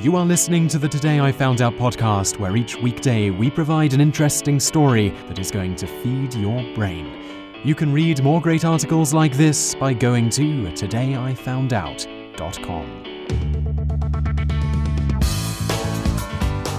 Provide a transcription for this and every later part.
You are listening to the Today I Found Out podcast, where each weekday we provide an interesting story that is going to feed your brain. You can read more great articles like this by going to todayifoundout.com.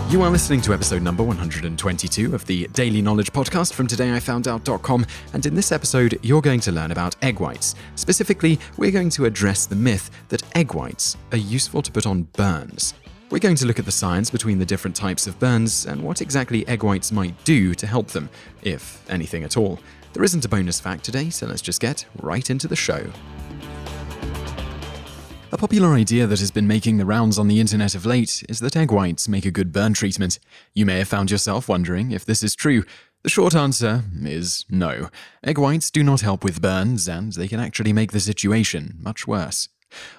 You are listening to episode number 122 of the Daily Knowledge Podcast from todayifoundout.com, and in this episode, you're going to learn about egg whites. Specifically, we're going to address the myth that egg whites are useful to put on burns. We're going to look at the science between the different types of burns and what exactly egg whites might do to help them, if anything at all. There isn't a bonus fact today, so let's just get right into the show. A popular idea that has been making the rounds on the internet of late is that egg whites make a good burn treatment. You may have found yourself wondering if this is true. The short answer is no. Egg whites do not help with burns, and they can actually make the situation much worse.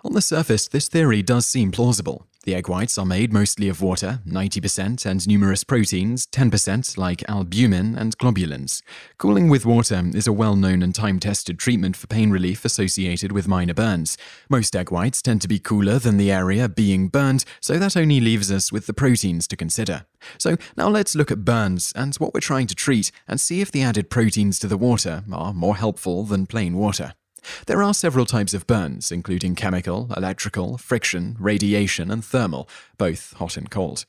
On the surface, this theory does seem plausible. The egg whites are made mostly of water, 90%, and numerous proteins, 10%, like albumin and globulins. Cooling with water is a well known and time tested treatment for pain relief associated with minor burns. Most egg whites tend to be cooler than the area being burned, so that only leaves us with the proteins to consider. So now let's look at burns and what we're trying to treat and see if the added proteins to the water are more helpful than plain water. There are several types of burns, including chemical, electrical, friction, radiation, and thermal, both hot and cold.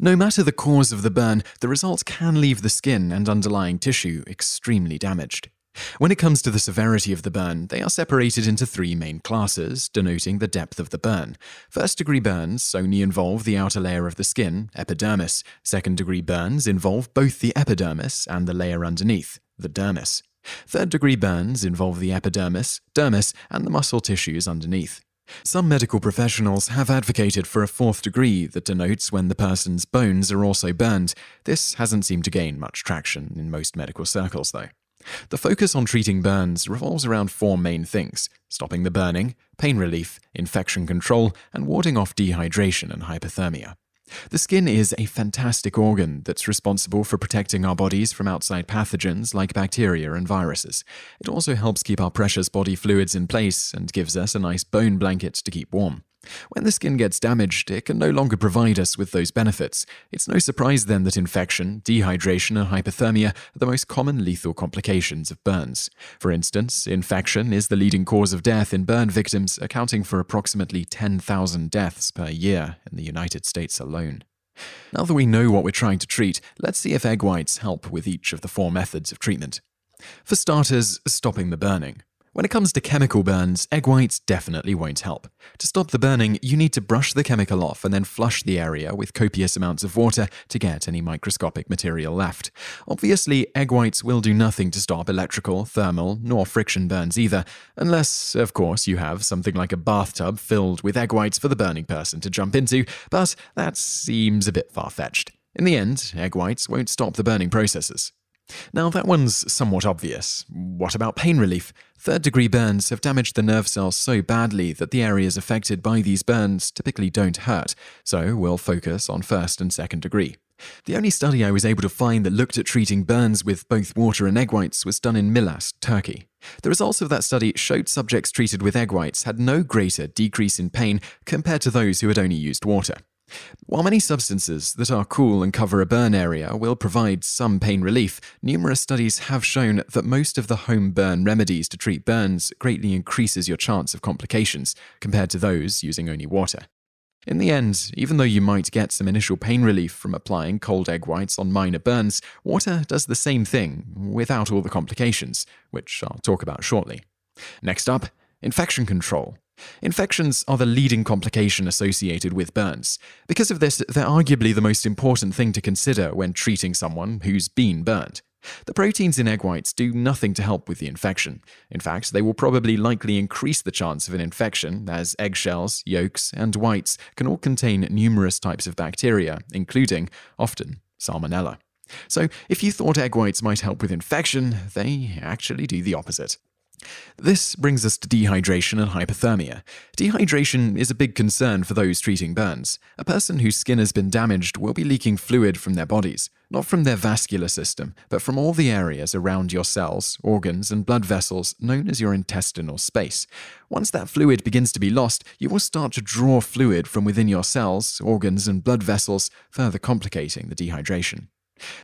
No matter the cause of the burn, the result can leave the skin and underlying tissue extremely damaged. When it comes to the severity of the burn, they are separated into three main classes, denoting the depth of the burn. First degree burns only involve the outer layer of the skin, epidermis. Second degree burns involve both the epidermis and the layer underneath, the dermis. Third degree burns involve the epidermis, dermis, and the muscle tissues underneath. Some medical professionals have advocated for a fourth degree that denotes when the person's bones are also burned. This hasn't seemed to gain much traction in most medical circles, though. The focus on treating burns revolves around four main things stopping the burning, pain relief, infection control, and warding off dehydration and hypothermia. The skin is a fantastic organ that's responsible for protecting our bodies from outside pathogens like bacteria and viruses. It also helps keep our precious body fluids in place and gives us a nice bone blanket to keep warm. When the skin gets damaged, it can no longer provide us with those benefits. It's no surprise then that infection, dehydration, and hypothermia are the most common lethal complications of burns. For instance, infection is the leading cause of death in burn victims, accounting for approximately 10,000 deaths per year in the United States alone. Now that we know what we're trying to treat, let's see if egg whites help with each of the four methods of treatment. For starters, stopping the burning. When it comes to chemical burns, egg whites definitely won't help. To stop the burning, you need to brush the chemical off and then flush the area with copious amounts of water to get any microscopic material left. Obviously, egg whites will do nothing to stop electrical, thermal, nor friction burns either, unless, of course, you have something like a bathtub filled with egg whites for the burning person to jump into, but that seems a bit far fetched. In the end, egg whites won't stop the burning processes. Now, that one's somewhat obvious. What about pain relief? Third degree burns have damaged the nerve cells so badly that the areas affected by these burns typically don't hurt, so we'll focus on first and second degree. The only study I was able to find that looked at treating burns with both water and egg whites was done in Milas, Turkey. The results of that study showed subjects treated with egg whites had no greater decrease in pain compared to those who had only used water. While many substances that are cool and cover a burn area will provide some pain relief, numerous studies have shown that most of the home burn remedies to treat burns greatly increases your chance of complications compared to those using only water. In the end, even though you might get some initial pain relief from applying cold egg whites on minor burns, water does the same thing without all the complications, which I'll talk about shortly. Next up, infection control. Infections are the leading complication associated with burns. Because of this, they're arguably the most important thing to consider when treating someone who's been burned. The proteins in egg whites do nothing to help with the infection. In fact, they will probably likely increase the chance of an infection, as eggshells, yolks, and whites can all contain numerous types of bacteria, including, often, salmonella. So, if you thought egg whites might help with infection, they actually do the opposite. This brings us to dehydration and hypothermia. Dehydration is a big concern for those treating burns. A person whose skin has been damaged will be leaking fluid from their bodies, not from their vascular system, but from all the areas around your cells, organs, and blood vessels known as your intestinal space. Once that fluid begins to be lost, you will start to draw fluid from within your cells, organs, and blood vessels, further complicating the dehydration.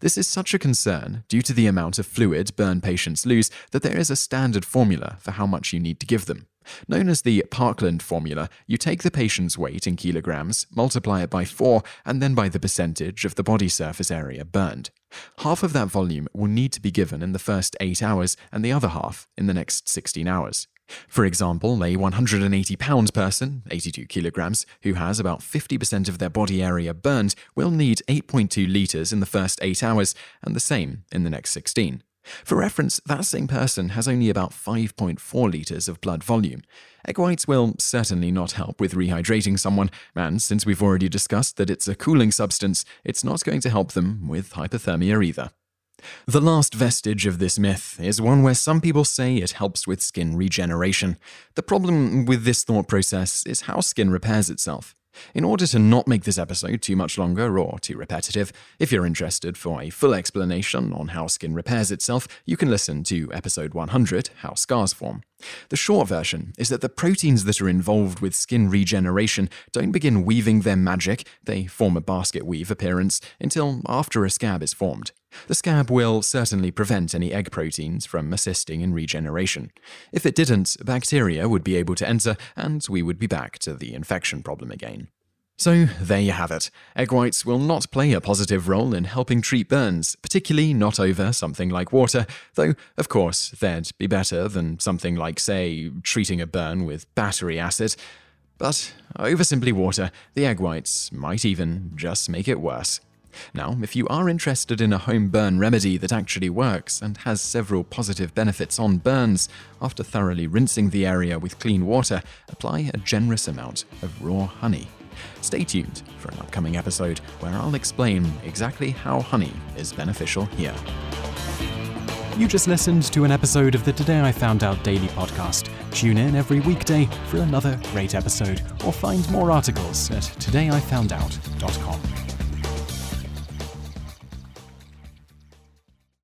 This is such a concern due to the amount of fluid burn patients lose that there is a standard formula for how much you need to give them. Known as the Parkland formula, you take the patient's weight in kilograms, multiply it by 4, and then by the percentage of the body surface area burned. Half of that volume will need to be given in the first 8 hours, and the other half in the next 16 hours. For example, a 180 pound person, 82 kilograms, who has about 50% of their body area burned will need 8.2 litres in the first 8 hours and the same in the next 16. For reference, that same person has only about 5.4 litres of blood volume. Egg whites will certainly not help with rehydrating someone, and since we've already discussed that it's a cooling substance, it's not going to help them with hypothermia either. The last vestige of this myth is one where some people say it helps with skin regeneration. The problem with this thought process is how skin repairs itself. In order to not make this episode too much longer or too repetitive, if you're interested for a full explanation on how skin repairs itself, you can listen to episode 100, How Scars Form. The short version is that the proteins that are involved with skin regeneration don't begin weaving their magic, they form a basket weave appearance, until after a scab is formed. The scab will certainly prevent any egg proteins from assisting in regeneration. If it didn't, bacteria would be able to enter, and we would be back to the infection problem again. So, there you have it. Egg whites will not play a positive role in helping treat burns, particularly not over something like water, though, of course, they'd be better than something like, say, treating a burn with battery acid. But over simply water, the egg whites might even just make it worse. Now, if you are interested in a home burn remedy that actually works and has several positive benefits on burns, after thoroughly rinsing the area with clean water, apply a generous amount of raw honey. Stay tuned for an upcoming episode where I'll explain exactly how honey is beneficial here. You just listened to an episode of the Today I Found Out Daily podcast. Tune in every weekday for another great episode or find more articles at todayifoundout.com.